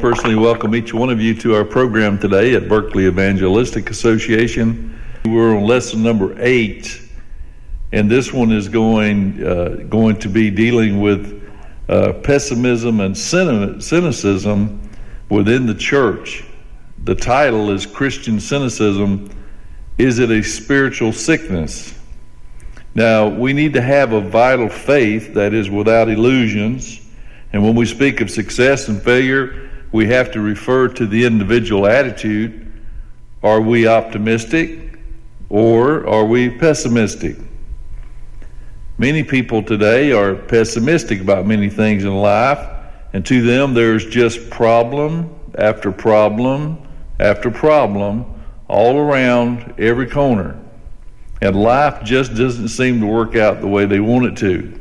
personally welcome each one of you to our program today at Berkeley Evangelistic Association. We're on lesson number eight, and this one is going uh, going to be dealing with uh, pessimism and cynicism within the church. The title is Christian Cynicism Is It a Spiritual Sickness? Now, we need to have a vital faith that is without illusions. And when we speak of success and failure, we have to refer to the individual attitude. Are we optimistic or are we pessimistic? Many people today are pessimistic about many things in life, and to them there's just problem after problem after problem all around every corner. And life just doesn't seem to work out the way they want it to.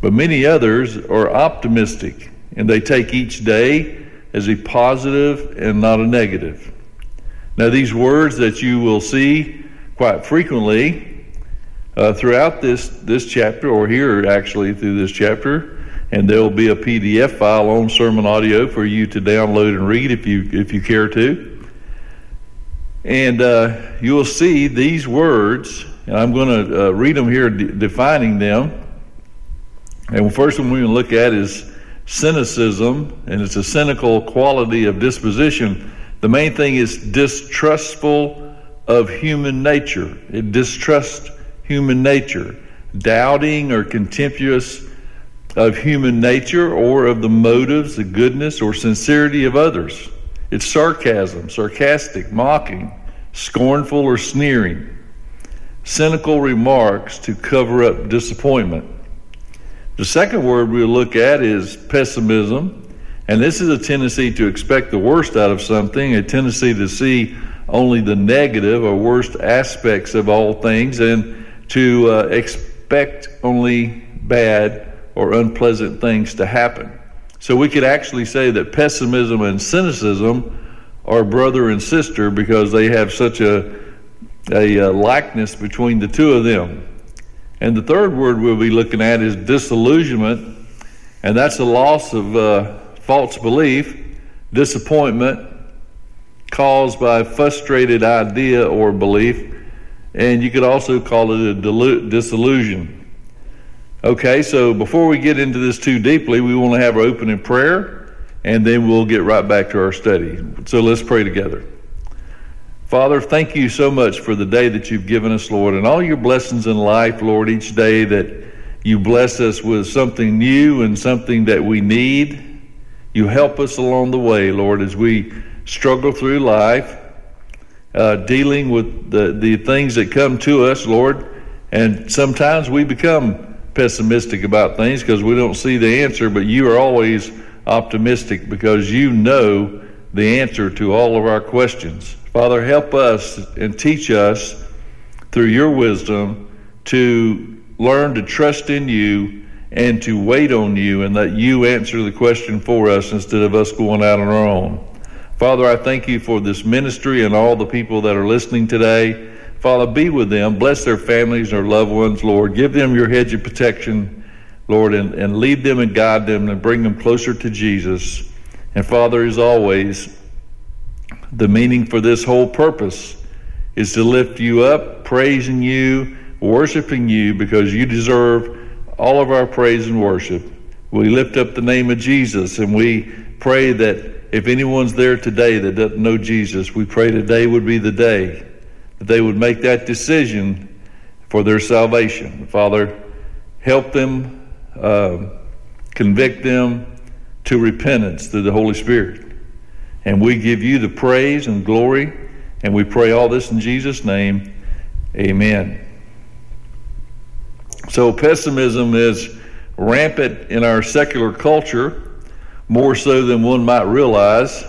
But many others are optimistic and they take each day as a positive and not a negative. Now, these words that you will see quite frequently uh, throughout this, this chapter, or here actually through this chapter, and there will be a PDF file on sermon audio for you to download and read if you if you care to. And uh, you will see these words, and I'm going to uh, read them here, de- defining them. And the first one we're going to look at is cynicism, and it's a cynical quality of disposition. The main thing is distrustful of human nature. It distrusts human nature, doubting or contemptuous of human nature or of the motives, the goodness, or sincerity of others. It's sarcasm, sarcastic, mocking, scornful, or sneering. Cynical remarks to cover up disappointment. The second word we'll look at is pessimism. And this is a tendency to expect the worst out of something, a tendency to see only the negative or worst aspects of all things, and to uh, expect only bad or unpleasant things to happen. So we could actually say that pessimism and cynicism are brother and sister because they have such a, a, a likeness between the two of them. And the third word we'll be looking at is disillusionment, and that's a loss of uh, false belief, disappointment caused by a frustrated idea or belief, and you could also call it a delu- disillusion. Okay, so before we get into this too deeply, we want to have our opening prayer, and then we'll get right back to our study. So let's pray together. Father, thank you so much for the day that you've given us, Lord, and all your blessings in life, Lord, each day that you bless us with something new and something that we need. You help us along the way, Lord, as we struggle through life, uh, dealing with the, the things that come to us, Lord. And sometimes we become pessimistic about things because we don't see the answer, but you are always optimistic because you know the answer to all of our questions. Father, help us and teach us through your wisdom to learn to trust in you and to wait on you and let you answer the question for us instead of us going out on our own. Father, I thank you for this ministry and all the people that are listening today. Father, be with them. Bless their families and their loved ones, Lord. Give them your hedge of protection, Lord, and, and lead them and guide them and bring them closer to Jesus. And Father, as always, the meaning for this whole purpose is to lift you up, praising you, worshiping you, because you deserve all of our praise and worship. We lift up the name of Jesus and we pray that if anyone's there today that doesn't know Jesus, we pray today would be the day that they would make that decision for their salvation. Father, help them, uh, convict them to repentance through the Holy Spirit. And we give you the praise and glory, and we pray all this in Jesus' name. Amen. So, pessimism is rampant in our secular culture, more so than one might realize.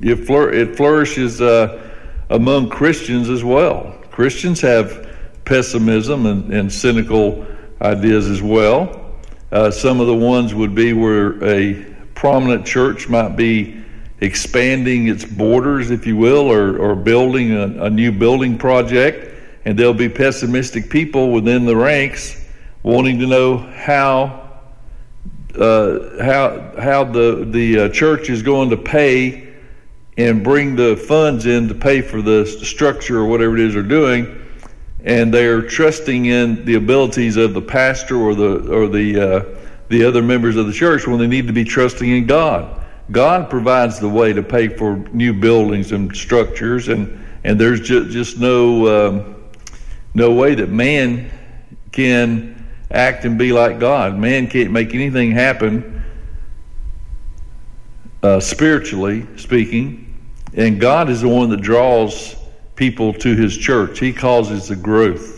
It, flour- it flourishes. Uh, among Christians as well. Christians have pessimism and, and cynical ideas as well. Uh, some of the ones would be where a prominent church might be expanding its borders, if you will, or, or building a, a new building project, and there'll be pessimistic people within the ranks wanting to know how uh, how how the the uh, church is going to pay and bring the funds in to pay for the structure or whatever it is they're doing, and they're trusting in the abilities of the pastor or the or the uh, the other members of the church when they need to be trusting in God. God provides the way to pay for new buildings and structures, and and there's just just no um, no way that man can act and be like God. Man can't make anything happen uh, spiritually speaking, and God is the one that draws people to His church. He causes the growth.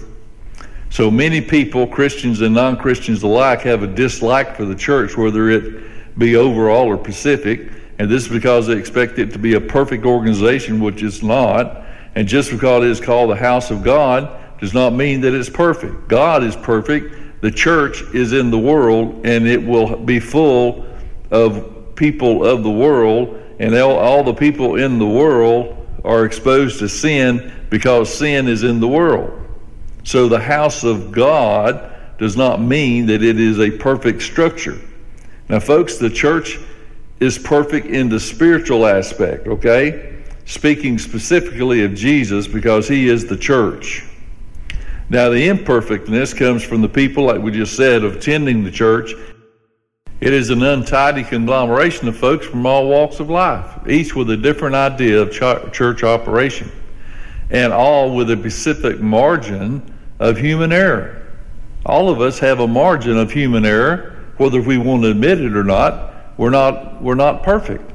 So many people, Christians and non Christians alike, have a dislike for the church, whether it be overall or specific. And this is because they expect it to be a perfect organization, which it's not. And just because it is called the house of God does not mean that it's perfect. God is perfect the church is in the world and it will be full of people of the world, and all the people in the world are exposed to sin because sin is in the world. So the house of God does not mean that it is a perfect structure. Now, folks, the church is perfect in the spiritual aspect, okay? Speaking specifically of Jesus because he is the church. Now, the imperfectness comes from the people, like we just said, of attending the church. It is an untidy conglomeration of folks from all walks of life, each with a different idea of ch- church operation, and all with a specific margin of human error. All of us have a margin of human error, whether we want to admit it or not. We're not, we're not perfect.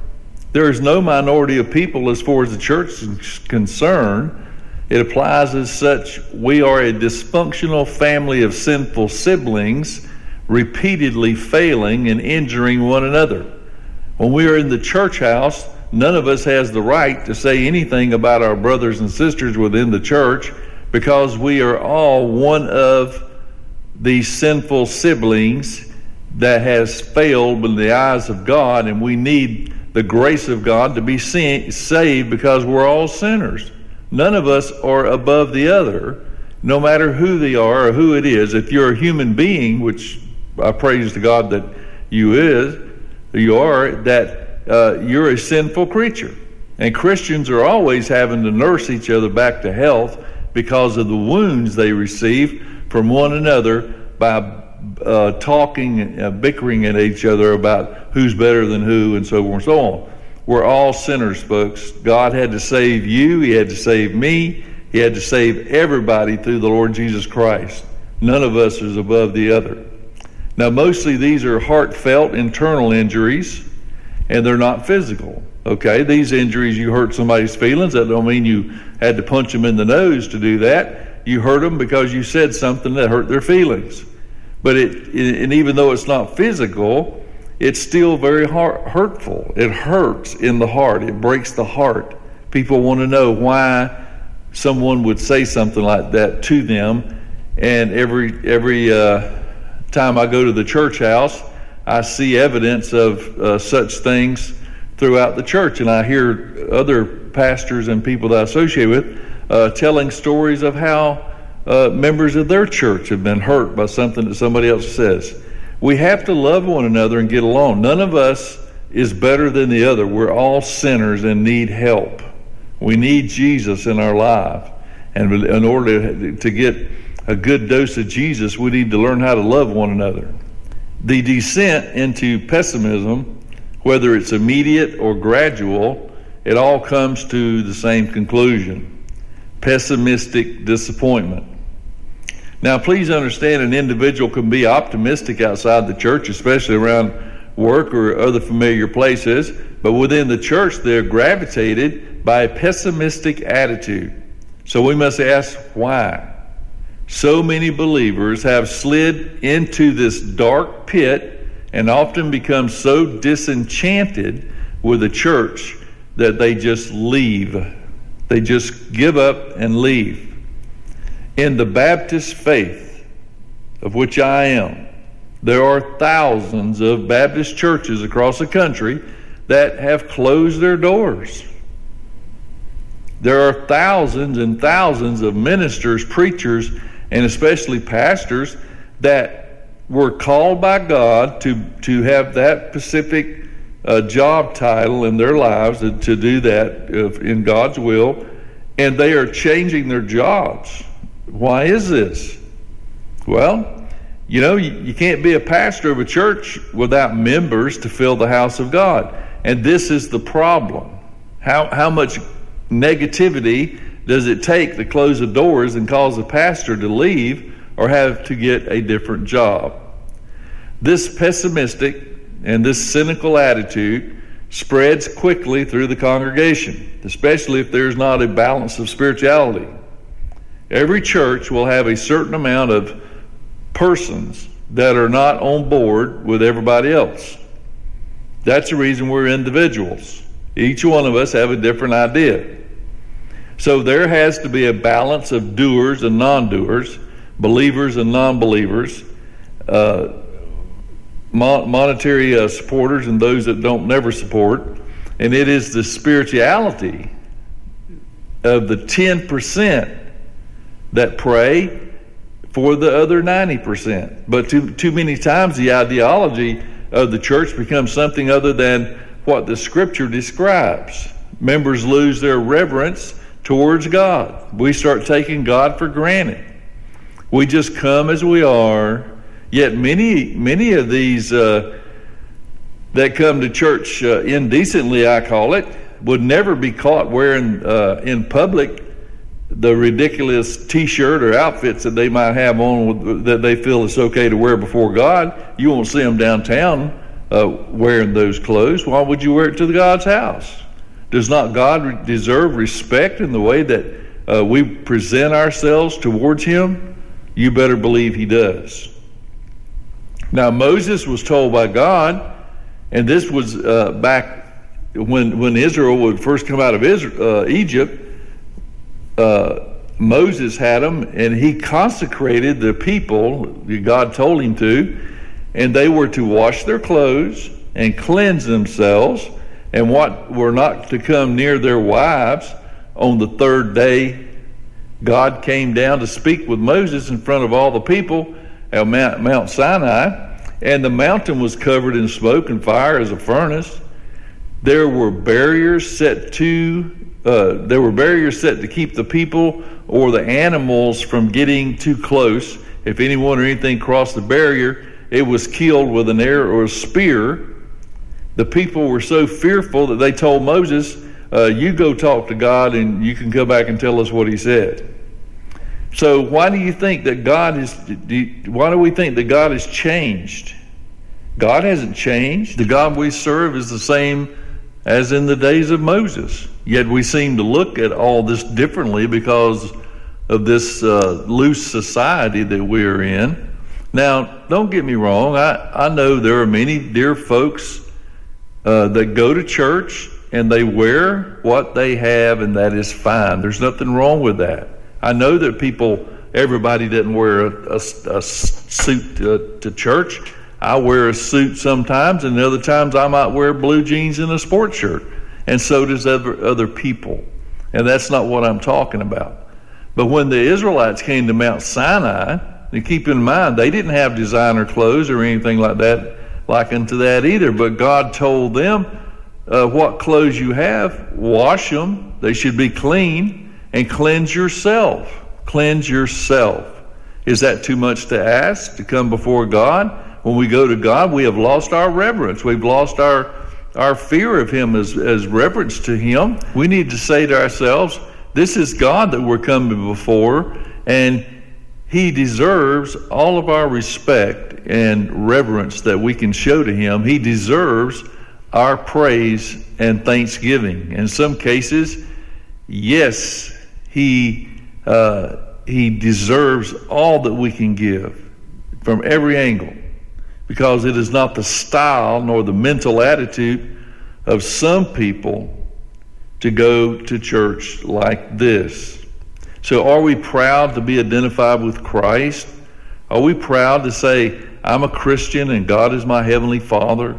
There is no minority of people as far as the church is concerned it applies as such. We are a dysfunctional family of sinful siblings, repeatedly failing and injuring one another. When we are in the church house, none of us has the right to say anything about our brothers and sisters within the church because we are all one of these sinful siblings that has failed in the eyes of God, and we need the grace of God to be saved because we're all sinners. None of us are above the other, no matter who they are or who it is. If you're a human being, which I praise to God that you is, you are, that uh, you're a sinful creature. And Christians are always having to nurse each other back to health because of the wounds they receive from one another by uh, talking and uh, bickering at each other about who's better than who and so forth and so on. We're all sinners, folks. God had to save you, He had to save me, He had to save everybody through the Lord Jesus Christ. None of us is above the other. Now, mostly these are heartfelt internal injuries, and they're not physical. Okay, these injuries, you hurt somebody's feelings. That don't mean you had to punch them in the nose to do that. You hurt them because you said something that hurt their feelings. But it, and even though it's not physical, it's still very hurtful. It hurts in the heart, it breaks the heart. People want to know why someone would say something like that to them. And every, every uh, time I go to the church house, I see evidence of uh, such things throughout the church. And I hear other pastors and people that I associate with uh, telling stories of how uh, members of their church have been hurt by something that somebody else says. We have to love one another and get along. None of us is better than the other. We're all sinners and need help. We need Jesus in our life. And in order to get a good dose of Jesus, we need to learn how to love one another. The descent into pessimism, whether it's immediate or gradual, it all comes to the same conclusion pessimistic disappointment. Now, please understand an individual can be optimistic outside the church, especially around work or other familiar places, but within the church, they're gravitated by a pessimistic attitude. So we must ask why. So many believers have slid into this dark pit and often become so disenchanted with the church that they just leave. They just give up and leave. In the Baptist faith, of which I am, there are thousands of Baptist churches across the country that have closed their doors. There are thousands and thousands of ministers, preachers, and especially pastors that were called by God to, to have that specific uh, job title in their lives to, to do that uh, in God's will, and they are changing their jobs. Why is this? Well, you know, you, you can't be a pastor of a church without members to fill the house of God. And this is the problem. How, how much negativity does it take to close the doors and cause a pastor to leave or have to get a different job? This pessimistic and this cynical attitude spreads quickly through the congregation, especially if there's not a balance of spirituality. Every church will have a certain amount of persons that are not on board with everybody else. That's the reason we're individuals. Each one of us have a different idea. So there has to be a balance of doers and non doers, believers and non believers, uh, monetary uh, supporters and those that don't never support. And it is the spirituality of the 10% that pray for the other 90%. But too, too many times the ideology of the church becomes something other than what the scripture describes. Members lose their reverence towards God. We start taking God for granted. We just come as we are. Yet many, many of these uh, that come to church uh, indecently, I call it, would never be caught wearing uh, in public the ridiculous T-shirt or outfits that they might have on that they feel it's okay to wear before God. You won't see them downtown uh, wearing those clothes. Why would you wear it to the God's house? Does not God deserve respect in the way that uh, we present ourselves towards Him? You better believe He does. Now Moses was told by God, and this was uh, back when when Israel would first come out of Israel, uh, Egypt uh, Moses had them, and he consecrated the people, God told him to, and they were to wash their clothes and cleanse themselves, and what were not to come near their wives on the third day. God came down to speak with Moses in front of all the people at Mount, Mount Sinai, and the mountain was covered in smoke and fire as a furnace. There were barriers set to uh, there were barriers set to keep the people or the animals from getting too close. If anyone or anything crossed the barrier, it was killed with an arrow or a spear. The people were so fearful that they told Moses, uh, You go talk to God and you can come back and tell us what he said. So, why do you think that God is, why do we think that God has changed? God hasn't changed. The God we serve is the same as in the days of Moses. Yet we seem to look at all this differently because of this uh, loose society that we're in. Now, don't get me wrong, I, I know there are many dear folks uh, that go to church and they wear what they have, and that is fine. There's nothing wrong with that. I know that people, everybody doesn't wear a, a, a suit to, to church. I wear a suit sometimes, and other times I might wear blue jeans and a sports shirt and so does other, other people. And that's not what I'm talking about. But when the Israelites came to Mount Sinai, and keep in mind, they didn't have designer clothes or anything like that, like unto that either. But God told them, uh, what clothes you have, wash them. They should be clean and cleanse yourself. Cleanse yourself. Is that too much to ask to come before God? When we go to God, we have lost our reverence. We've lost our our fear of Him as, as reverence to Him. We need to say to ourselves, this is God that we're coming before, and He deserves all of our respect and reverence that we can show to Him. He deserves our praise and thanksgiving. In some cases, yes, He uh, He deserves all that we can give from every angle because it is not the style nor the mental attitude of some people to go to church like this. So, are we proud to be identified with Christ? Are we proud to say, I'm a Christian and God is my heavenly Father?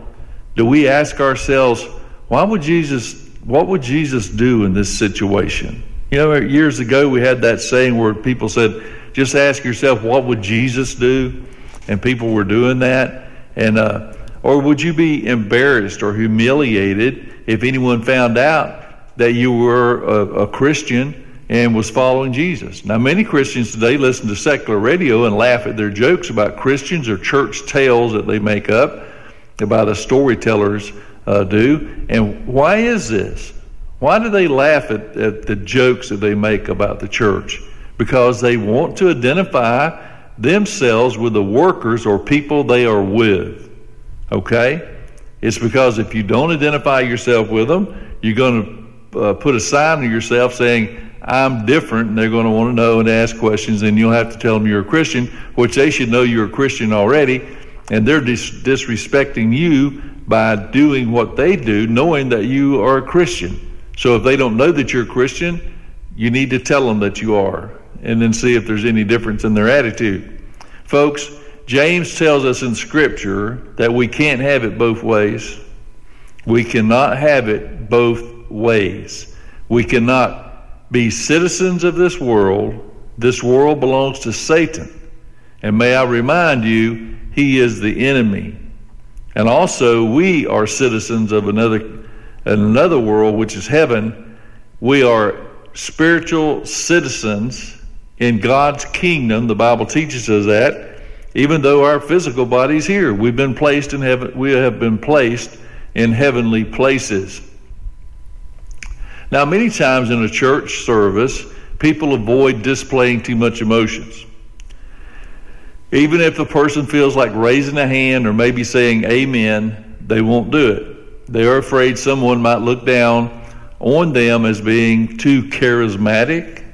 Do we ask ourselves, why would Jesus, what would Jesus do in this situation? You know, years ago we had that saying where people said, just ask yourself, what would Jesus do? and people were doing that? And uh, or would you be embarrassed or humiliated if anyone found out that you were a, a Christian and was following Jesus? Now, many Christians today listen to secular radio and laugh at their jokes about Christians or church tales that they make up, about the storytellers uh, do. And why is this? Why do they laugh at, at the jokes that they make about the church? Because they want to identify themselves with the workers or people they are with. Okay? It's because if you don't identify yourself with them, you're going to uh, put a sign on yourself saying, I'm different, and they're going to want to know and ask questions, and you'll have to tell them you're a Christian, which they should know you're a Christian already, and they're dis- disrespecting you by doing what they do, knowing that you are a Christian. So if they don't know that you're a Christian, you need to tell them that you are and then see if there's any difference in their attitude. Folks, James tells us in Scripture that we can't have it both ways. We cannot have it both ways. We cannot be citizens of this world. This world belongs to Satan. And may I remind you, he is the enemy. And also, we are citizens of another in another world, which is heaven, we are spiritual citizens in God's kingdom. The Bible teaches us that. Even though our physical body's here, we've been placed in heaven. We have been placed in heavenly places. Now, many times in a church service, people avoid displaying too much emotions. Even if the person feels like raising a hand or maybe saying amen, they won't do it. They are afraid someone might look down on them as being too charismatic.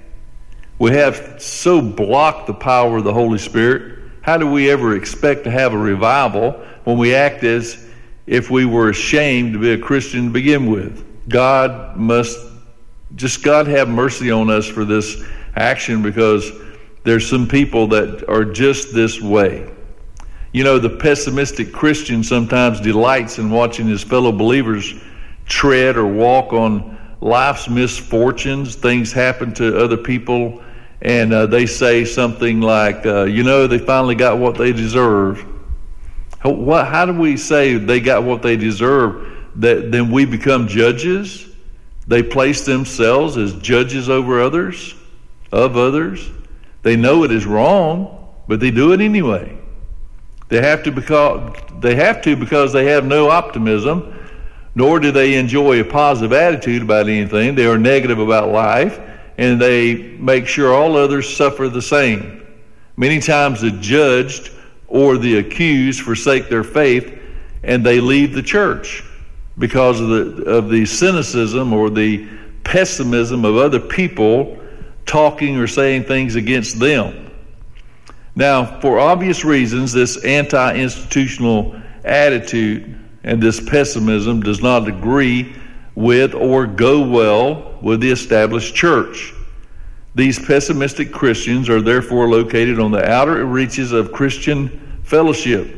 We have so blocked the power of the Holy Spirit. How do we ever expect to have a revival when we act as if we were ashamed to be a Christian to begin with? God must, just God have mercy on us for this action because there's some people that are just this way. You know, the pessimistic Christian sometimes delights in watching his fellow believers tread or walk on life's misfortunes. Things happen to other people, and uh, they say something like, uh, you know, they finally got what they deserve. How, how do we say they got what they deserve? That then we become judges? They place themselves as judges over others, of others. They know it is wrong, but they do it anyway. They have to because they have to because they have no optimism, nor do they enjoy a positive attitude about anything. They are negative about life, and they make sure all others suffer the same. Many times the judged or the accused forsake their faith and they leave the church because of the of the cynicism or the pessimism of other people talking or saying things against them. Now, for obvious reasons, this anti institutional attitude and this pessimism does not agree with or go well with the established church. These pessimistic Christians are therefore located on the outer reaches of Christian fellowship.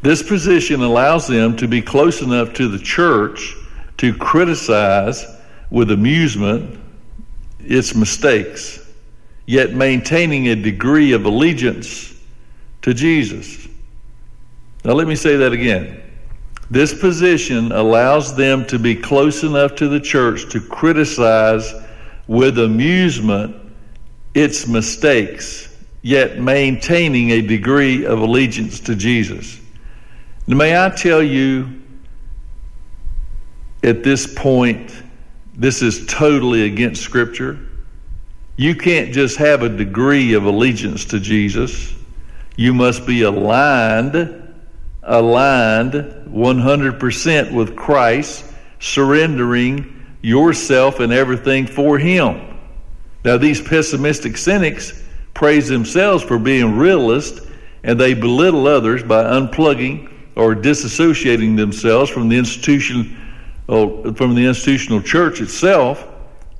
This position allows them to be close enough to the church to criticize with amusement its mistakes yet maintaining a degree of allegiance to Jesus. Now, let me say that again. This position allows them to be close enough to the church to criticize with amusement its mistakes, yet maintaining a degree of allegiance to Jesus. Now, may I tell you at this point, this is totally against Scripture. You can't just have a degree of allegiance to Jesus. You must be aligned, aligned 100% with Christ, surrendering yourself and everything for Him. Now, these pessimistic cynics praise themselves for being realists and they belittle others by unplugging or disassociating themselves from the institution uh, from the institutional church itself.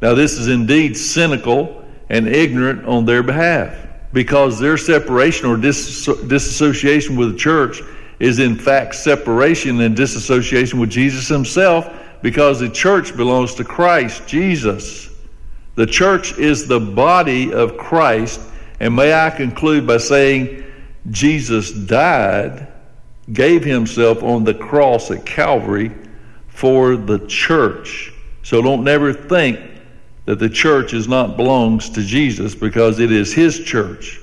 Now, this is indeed cynical and ignorant on their behalf because their separation or dis- disassociation with the church is in fact separation and disassociation with Jesus himself because the church belongs to Christ Jesus. The church is the body of Christ. And may I conclude by saying Jesus died, gave himself on the cross at Calvary for the church. So don't never think that the church is not belongs to Jesus because it is his church.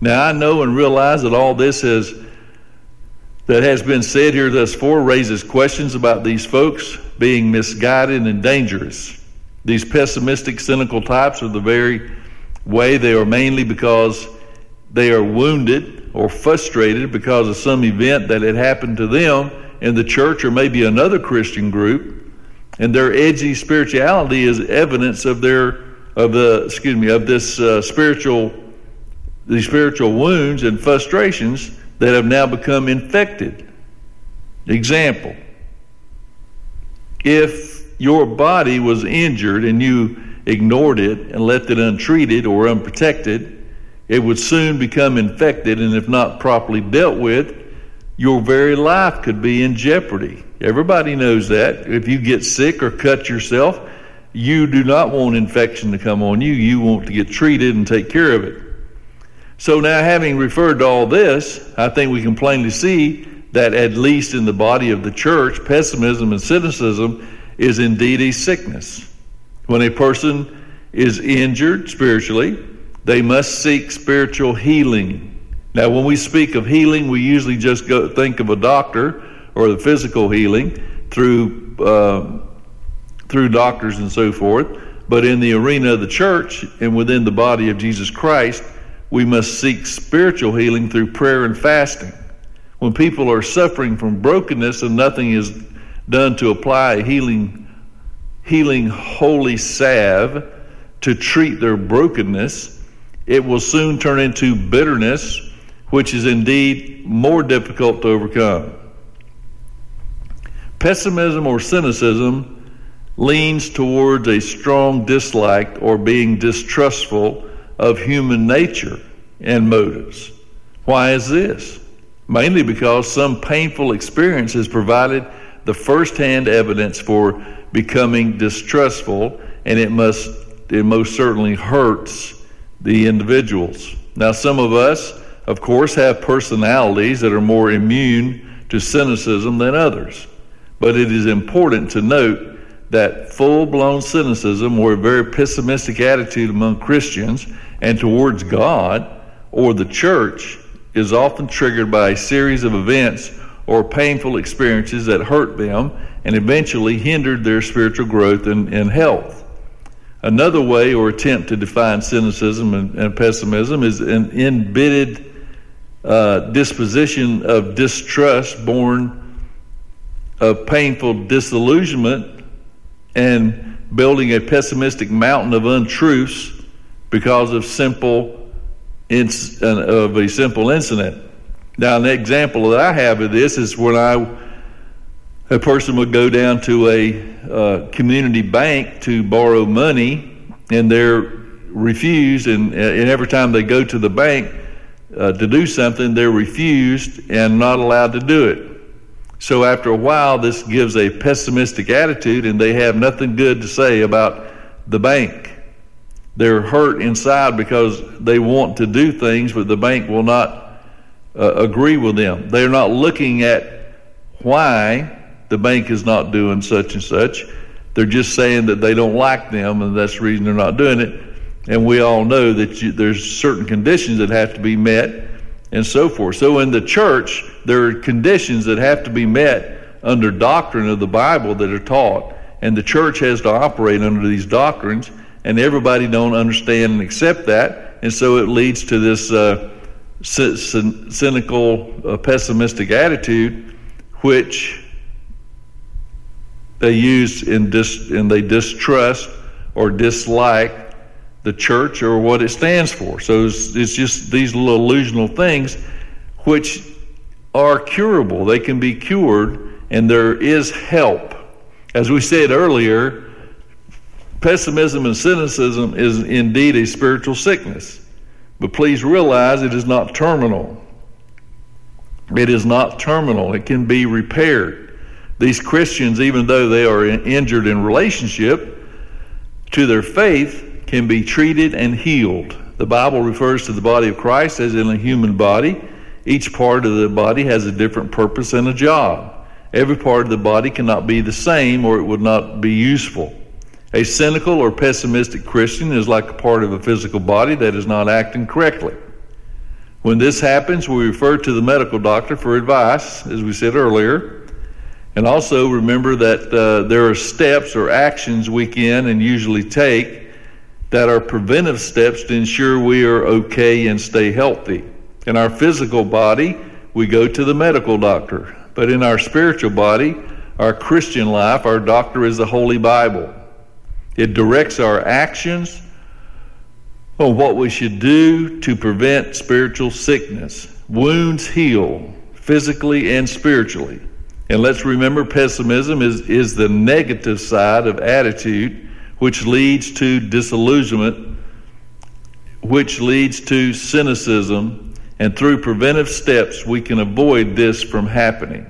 Now I know and realize that all this has that has been said here thus far raises questions about these folks being misguided and dangerous. These pessimistic, cynical types are the very way they are mainly because they are wounded or frustrated because of some event that had happened to them in the church or maybe another Christian group, and their edgy spirituality is evidence of their of the excuse me of this uh, spiritual these spiritual wounds and frustrations that have now become infected. Example If your body was injured and you ignored it and left it untreated or unprotected, it would soon become infected, and if not properly dealt with, your very life could be in jeopardy. Everybody knows that. If you get sick or cut yourself, you do not want infection to come on you. You want to get treated and take care of it. So now, having referred to all this, I think we can plainly see that at least in the body of the church, pessimism and cynicism is indeed a sickness. When a person is injured spiritually, they must seek spiritual healing. Now, when we speak of healing, we usually just go think of a doctor or the physical healing through uh, through doctors and so forth. But in the arena of the church and within the body of Jesus Christ, we must seek spiritual healing through prayer and fasting. When people are suffering from brokenness and nothing is done to apply healing, healing holy salve to treat their brokenness, it will soon turn into bitterness, which is indeed more difficult to overcome. Pessimism or cynicism leans towards a strong dislike or being distrustful of human nature and motives. Why is this? Mainly because some painful experience has provided the first-hand evidence for becoming distrustful, and it must it most certainly hurts the individuals. Now, some of us, of course, have personalities that are more immune to cynicism than others. But it is important to note that full blown cynicism or a very pessimistic attitude among Christians and towards God or the church is often triggered by a series of events or painful experiences that hurt them and eventually hindered their spiritual growth and, and health. Another way or attempt to define cynicism and, and pessimism is an embedded uh, disposition of distrust born of painful disillusionment and building a pessimistic mountain of untruths because of simple of a simple incident. Now, an example that I have of this is when I a person would go down to a uh, community bank to borrow money, and they're refused, and, and every time they go to the bank uh, to do something, they're refused and not allowed to do it. So after a while, this gives a pessimistic attitude, and they have nothing good to say about the bank. They're hurt inside because they want to do things, but the bank will not uh, agree with them. They're not looking at why the bank is not doing such and such. They're just saying that they don't like them, and that's the reason they're not doing it. And we all know that you, there's certain conditions that have to be met, and so forth. So in the church, there are conditions that have to be met under doctrine of the Bible that are taught, and the church has to operate under these doctrines and everybody don't understand and accept that, and so it leads to this uh, cynical, uh, pessimistic attitude, which they use in dis- and they distrust or dislike the church or what it stands for. So it's, it's just these little illusional things, which are curable. They can be cured, and there is help. As we said earlier, Pessimism and cynicism is indeed a spiritual sickness, but please realize it is not terminal. It is not terminal, it can be repaired. These Christians, even though they are injured in relationship to their faith, can be treated and healed. The Bible refers to the body of Christ as in a human body. Each part of the body has a different purpose and a job. Every part of the body cannot be the same or it would not be useful. A cynical or pessimistic Christian is like a part of a physical body that is not acting correctly. When this happens, we refer to the medical doctor for advice, as we said earlier. And also remember that uh, there are steps or actions we can and usually take that are preventive steps to ensure we are okay and stay healthy. In our physical body, we go to the medical doctor. But in our spiritual body, our Christian life, our doctor is the Holy Bible. It directs our actions on what we should do to prevent spiritual sickness. Wounds heal physically and spiritually. And let's remember pessimism is, is the negative side of attitude, which leads to disillusionment, which leads to cynicism, and through preventive steps, we can avoid this from happening.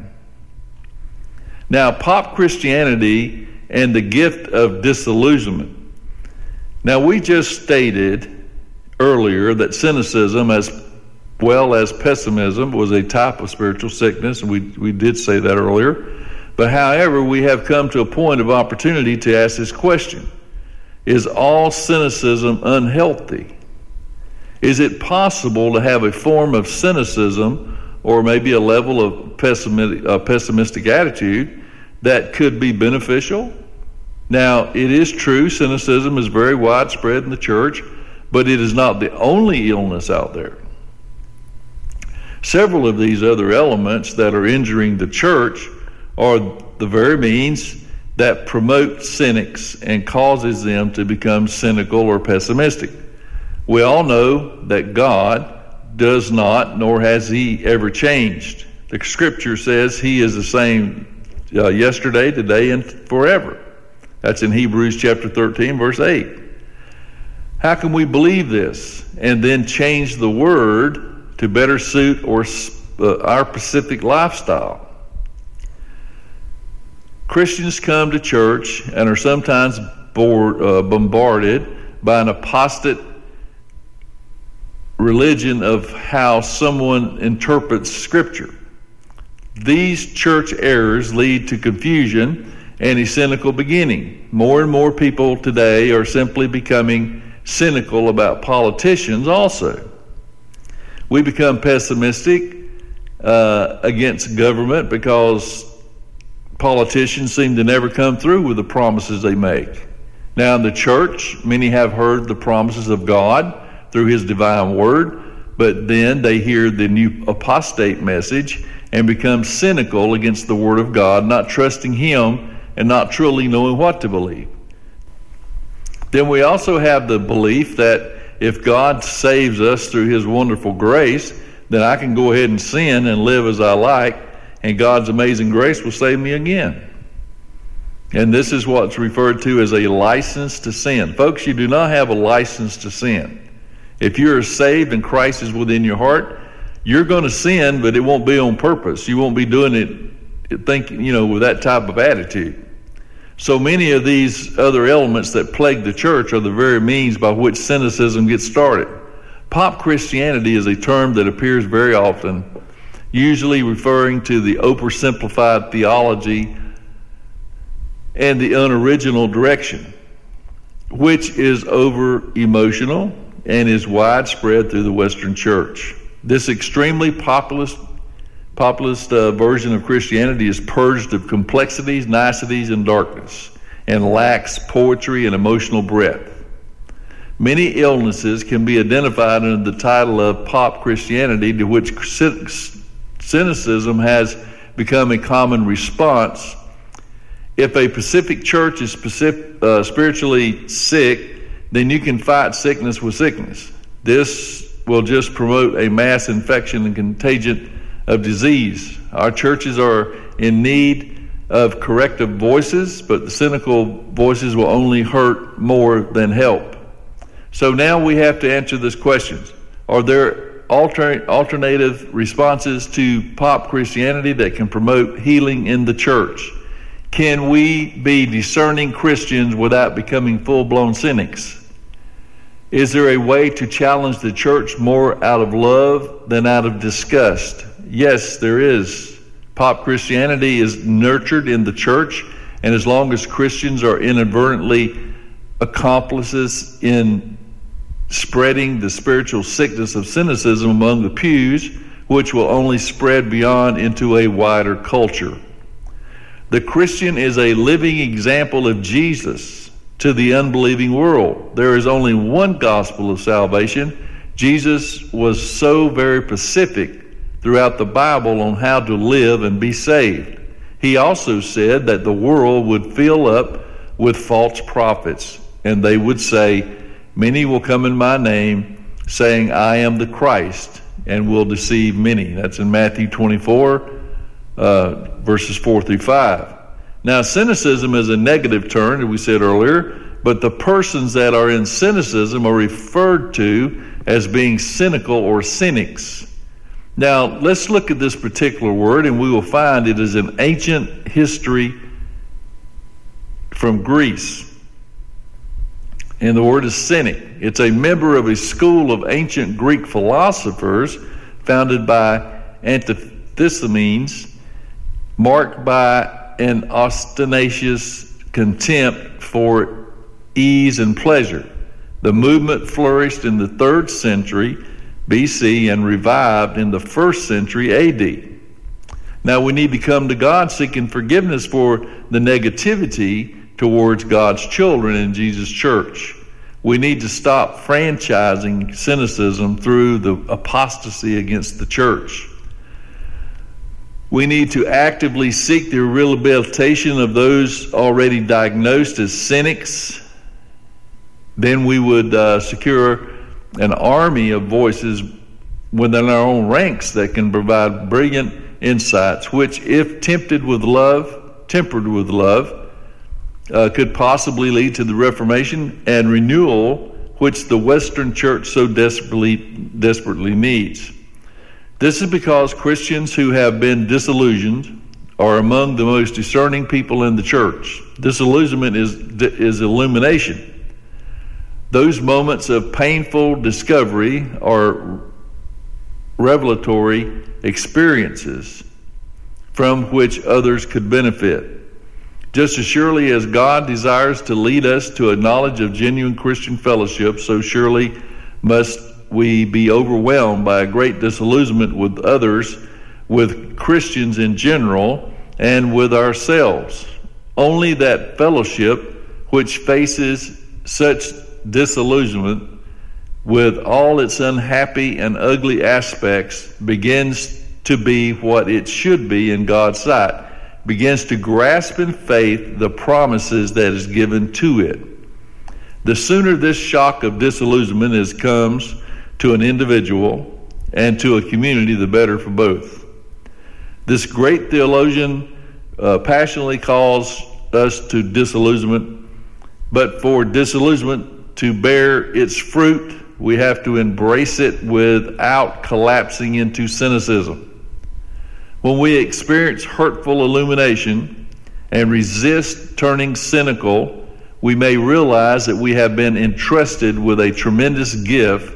Now, pop Christianity and the gift of disillusionment. Now, we just stated earlier that cynicism, as well as pessimism, was a type of spiritual sickness, and we, we did say that earlier. But however, we have come to a point of opportunity to ask this question Is all cynicism unhealthy? Is it possible to have a form of cynicism or maybe a level of pessimistic, uh, pessimistic attitude that could be beneficial? Now, it is true, cynicism is very widespread in the church but it is not the only illness out there. Several of these other elements that are injuring the church are the very means that promotes cynics and causes them to become cynical or pessimistic. We all know that God does not, nor has He ever changed. The scripture says He is the same uh, yesterday, today, and forever. That's in Hebrews chapter 13, verse 8. How can we believe this and then change the word to better suit or uh, our specific lifestyle? Christians come to church and are sometimes uh, bombarded by an apostate religion of how someone interprets Scripture. These church errors lead to confusion and a cynical beginning. More and more people today are simply becoming cynical about politicians also. We become pessimistic uh, against government because politicians seem to never come through with the promises they make. Now, in the church, many have heard the promises of God through His divine word, but then they hear the new apostate message and become cynical against the word of God, not trusting Him and not truly knowing what to believe. Then we also have the belief that if God saves us through His wonderful grace, then I can go ahead and sin and live as I like, and God's amazing grace will save me again. And this is what's referred to as a license to sin. Folks, you do not have a license to sin. If you're saved and Christ is within your heart, you're going to sin, but it won't be on purpose. You won't be doing it thinking, you know, with that type of attitude. So many of these other elements that plague the church are the very means by which cynicism gets started. Pop Christianity is a term that appears very often, usually referring to the oversimplified theology and the unoriginal direction, which is over emotional and is widespread through the Western church. This extremely populist populist uh, version of Christianity is purged of complexities, niceties, and darkness, and lacks poetry and emotional breadth. Many illnesses can be identified under the title of pop Christianity, to which cynicism has become a common response. If a Pacific church is specific, uh, spiritually sick, then you can fight sickness with sickness. This will just promote a mass infection and contagion of disease. Our churches are in need of corrective voices, but the cynical voices will only hurt more than help. So now we have to answer this question Are there alter- alternative responses to pop Christianity that can promote healing in the church? Can we be discerning Christians without becoming full blown cynics? Is there a way to challenge the church more out of love than out of disgust? Yes, there is. Pop Christianity is nurtured in the church, and as long as Christians are inadvertently accomplices in spreading the spiritual sickness of cynicism among the pews, which will only spread beyond into a wider culture. The Christian is a living example of Jesus to the unbelieving world. There is only one gospel of salvation. Jesus was so very specific throughout the Bible on how to live and be saved. He also said that the world would fill up with false prophets, and they would say, Many will come in my name, saying, I am the Christ, and will deceive many. That's in Matthew 24 uh, verses 4 through 5. Now, cynicism is a negative term, as we said earlier, but the persons that are in cynicism are referred to as being cynical or cynics. Now, let's look at this particular word, and we will find it is an ancient history from Greece. And the word is cynic. It's a member of a school of ancient Greek philosophers founded by Antisthenes marked by an ostentatious contempt for ease and pleasure. The movement flourished in the third century BC and revived in the first century AD. Now we need to come to God seeking forgiveness for the negativity towards God's children in Jesus' church. We need to stop franchising cynicism through the apostasy against the church. We need to actively seek the rehabilitation of those already diagnosed as cynics. Then we would uh, secure an army of voices within our own ranks that can provide brilliant insights, which, if tempted with love, tempered with love, uh, could possibly lead to the Reformation and renewal which the Western Church so desperately desperately needs. This is because Christians who have been disillusioned are among the most discerning people in the church. Disillusionment is, is illumination. Those moments of painful discovery are revelatory experiences from which others could benefit. Just as surely as God desires to lead us to a knowledge of genuine Christian fellowship, so surely must we be overwhelmed by a great disillusionment with others, with Christians in general, and with ourselves. Only that fellowship which faces such disillusionment with all its unhappy and ugly aspects begins to be what it should be in God's sight, begins to grasp in faith the promises that is given to it. The sooner this shock of disillusionment is comes, to an individual and to a community, the better for both. This great theologian uh, passionately calls us to disillusionment, but for disillusionment to bear its fruit, we have to embrace it without collapsing into cynicism. When we experience hurtful illumination and resist turning cynical, we may realize that we have been entrusted with a tremendous gift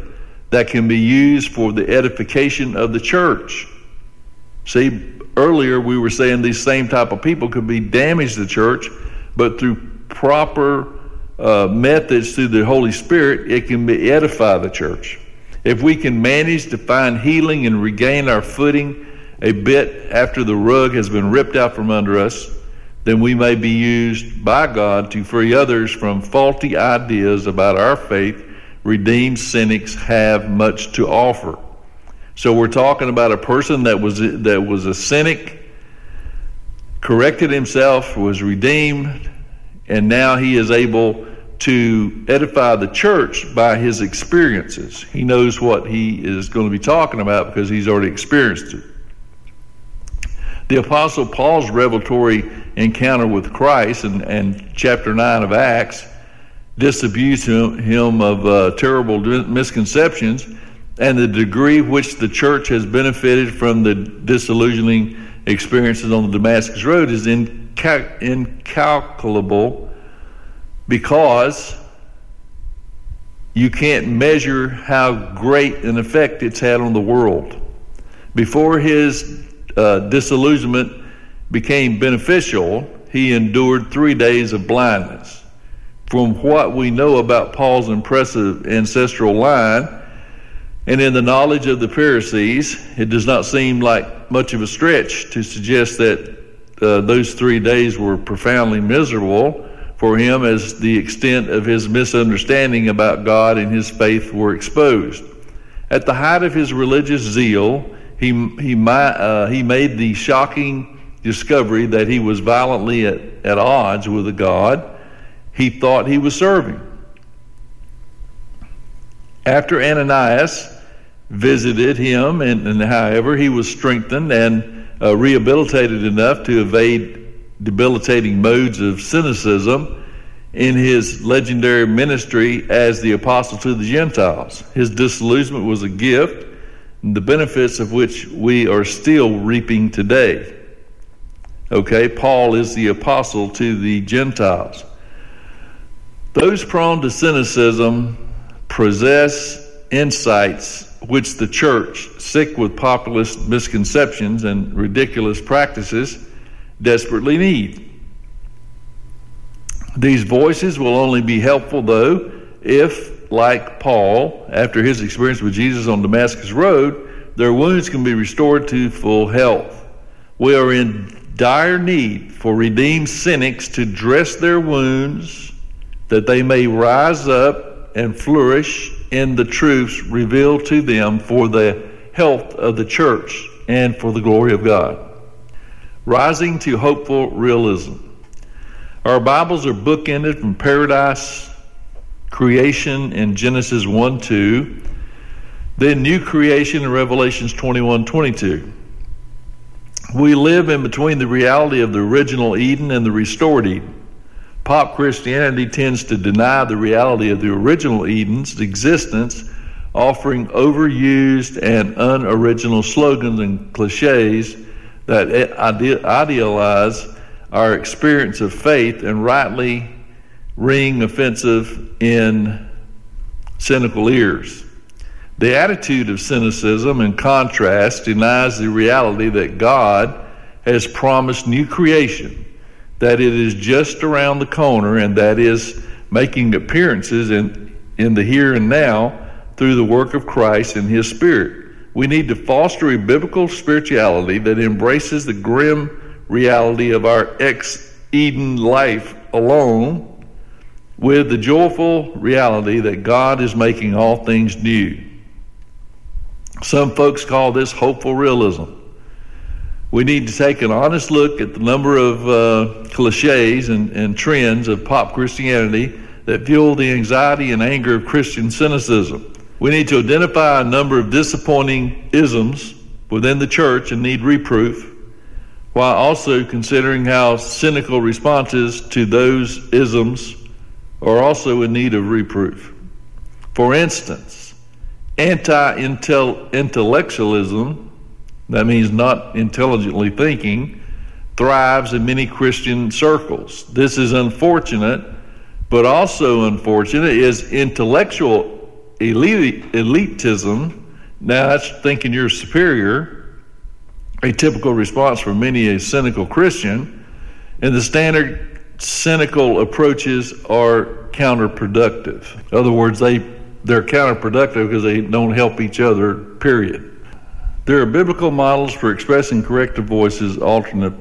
that can be used for the edification of the church. See, earlier we were saying these same type of people could be damaged the church, but through proper uh, methods through the Holy Spirit, it can be edify the church. If we can manage to find healing and regain our footing a bit after the rug has been ripped out from under us, then we may be used by God to free others from faulty ideas about our faith redeemed cynics have much to offer. So we're talking about a person that was that was a cynic, corrected himself, was redeemed, and now he is able to edify the church by his experiences. He knows what he is going to be talking about because he's already experienced it. The Apostle Paul's revelatory encounter with Christ in, in chapter 9 of Acts disabused him, him of uh, terrible misconceptions and the degree which the church has benefited from the disillusioning experiences on the Damascus Road is incal- incalculable because you can't measure how great an effect it's had on the world. Before his uh, disillusionment became beneficial, he endured three days of blindness. From what we know about Paul's impressive ancestral line, and in the knowledge of the Pharisees, it does not seem like much of a stretch to suggest that uh, those three days were profoundly miserable for him as the extent of his misunderstanding about God and his faith were exposed. At the height of his religious zeal, he, he, uh, he made the shocking discovery that he was violently at, at odds with the God he thought he was serving. After Ananias visited him, and, and however, he was strengthened and uh, rehabilitated enough to evade debilitating modes of cynicism in his legendary ministry as the apostle to the Gentiles. His disillusionment was a gift, the benefits of which we are still reaping today. Okay, Paul is the apostle to the Gentiles. Those prone to cynicism possess insights which the church, sick with populist misconceptions and ridiculous practices, desperately need. These voices will only be helpful, though, if, like Paul, after his experience with Jesus on Damascus Road, their wounds can be restored to full health. We are in dire need for redeemed cynics to dress their wounds that they may rise up and flourish in the truths revealed to them for the health of the church and for the glory of God. Rising to hopeful realism. Our Bibles are bookended from paradise, creation in Genesis 1 2, then new creation in Revelations 21 22. We live in between the reality of the original Eden and the restored Eden. Pop Christianity tends to deny the reality of the original Eden's existence, offering overused and unoriginal slogans and cliches that idealize our experience of faith and rightly ring offensive in cynical ears. The attitude of cynicism, in contrast, denies the reality that God has promised new creation that it is just around the corner and that is making appearances in, in the here and now through the work of Christ and His Spirit. We need to foster a biblical spirituality that embraces the grim reality of our ex Eden life alone with the joyful reality that God is making all things new. Some folks call this hopeful realism we need to take an honest look at the number of uh, cliches and, and trends of pop Christianity that fuel the anxiety and anger of Christian cynicism. We need to identify a number of disappointing isms within the church and need reproof, while also considering how cynical responses to those isms are also in need of reproof. For instance, anti intellectualism that means not intelligently thinking, thrives in many Christian circles. This is unfortunate, but also unfortunate is intellectual elitism. Now, that's thinking you're superior, a typical response for many a cynical Christian. And the standard cynical approaches are counterproductive. In other words, they, they're counterproductive because they don't help each other, period. There are biblical models for expressing corrective voices alternate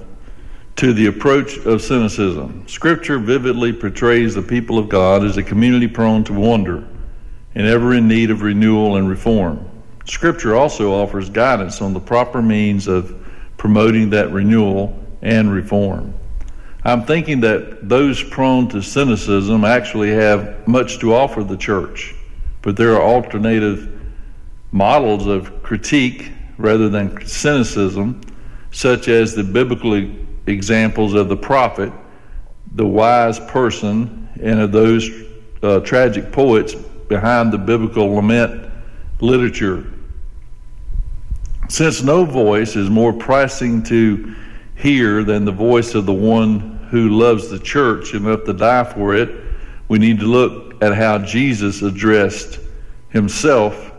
to the approach of cynicism. Scripture vividly portrays the people of God as a community prone to wonder and ever in need of renewal and reform. Scripture also offers guidance on the proper means of promoting that renewal and reform. I'm thinking that those prone to cynicism actually have much to offer the church, but there are alternative models of critique rather than cynicism, such as the biblical examples of the prophet, the wise person, and of those uh, tragic poets behind the biblical lament literature. Since no voice is more pressing to hear than the voice of the one who loves the church enough to die for it, we need to look at how Jesus addressed himself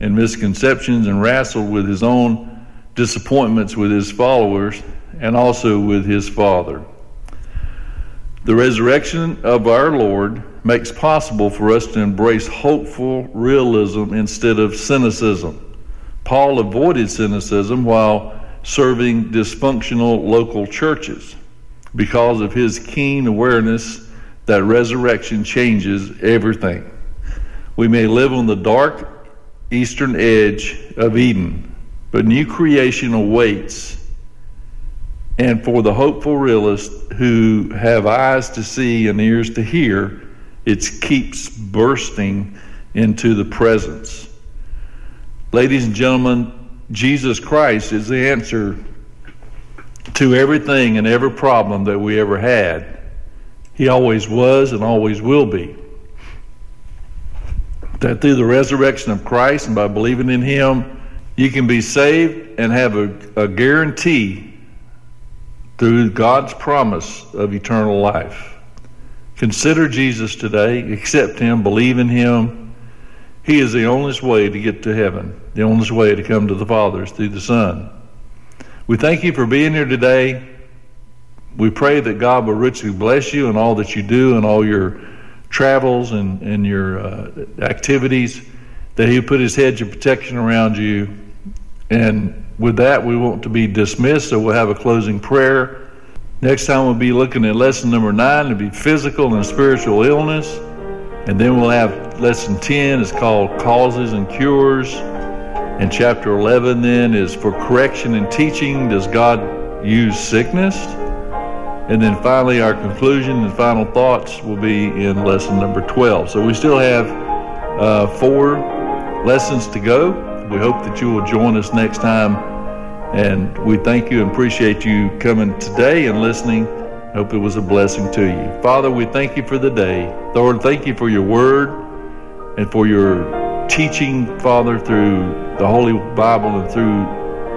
and misconceptions and wrestled with his own disappointments with his followers and also with his Father. The resurrection of our Lord makes possible for us to embrace hopeful realism instead of cynicism. Paul avoided cynicism while serving dysfunctional local churches because of his keen awareness that resurrection changes everything. We may live on the dark eastern edge of Eden, but new creation awaits and for the hopeful realist who have eyes to see and ears to hear, it keeps bursting into the presence. Ladies and gentlemen, Jesus Christ is the answer to everything and every problem that we ever had. He always was and always will be. That through the resurrection of Christ and by believing in Him, you can be saved and have a, a guarantee through God's promise of eternal life. Consider Jesus today, accept Him, believe in Him. He is the only way to get to heaven, the only way to come to the Father is through the Son. We thank you for being here today. We pray that God will richly bless you in all that you do and all your travels and, and your uh, activities, that He put His hedge of protection around you. And with that, we want to be dismissed, so we'll have a closing prayer. Next time, we'll be looking at lesson number nine, it'll be physical and spiritual illness. And then we'll have lesson 10, it's called Causes and Cures. And chapter 11 then is for correction and teaching. Does God use sickness? And then finally, our conclusion and final thoughts will be in lesson number 12. So we still have uh, four lessons to go. We hope that you will join us next time. And we thank you and appreciate you coming today and listening. Hope it was a blessing to you. Father, we thank you for the day. Lord, thank you for your word and for your teaching, Father, through the Holy Bible and through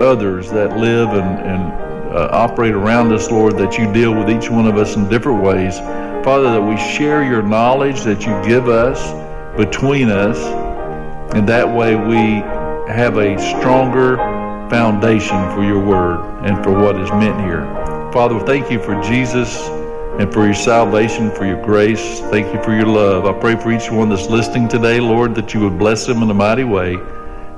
others that live and, and uh, operate around us, Lord, that you deal with each one of us in different ways. Father, that we share your knowledge that you give us between us, and that way we have a stronger foundation for your word and for what is meant here. Father, thank you for Jesus and for your salvation, for your grace. Thank you for your love. I pray for each one that's listening today, Lord, that you would bless them in a mighty way.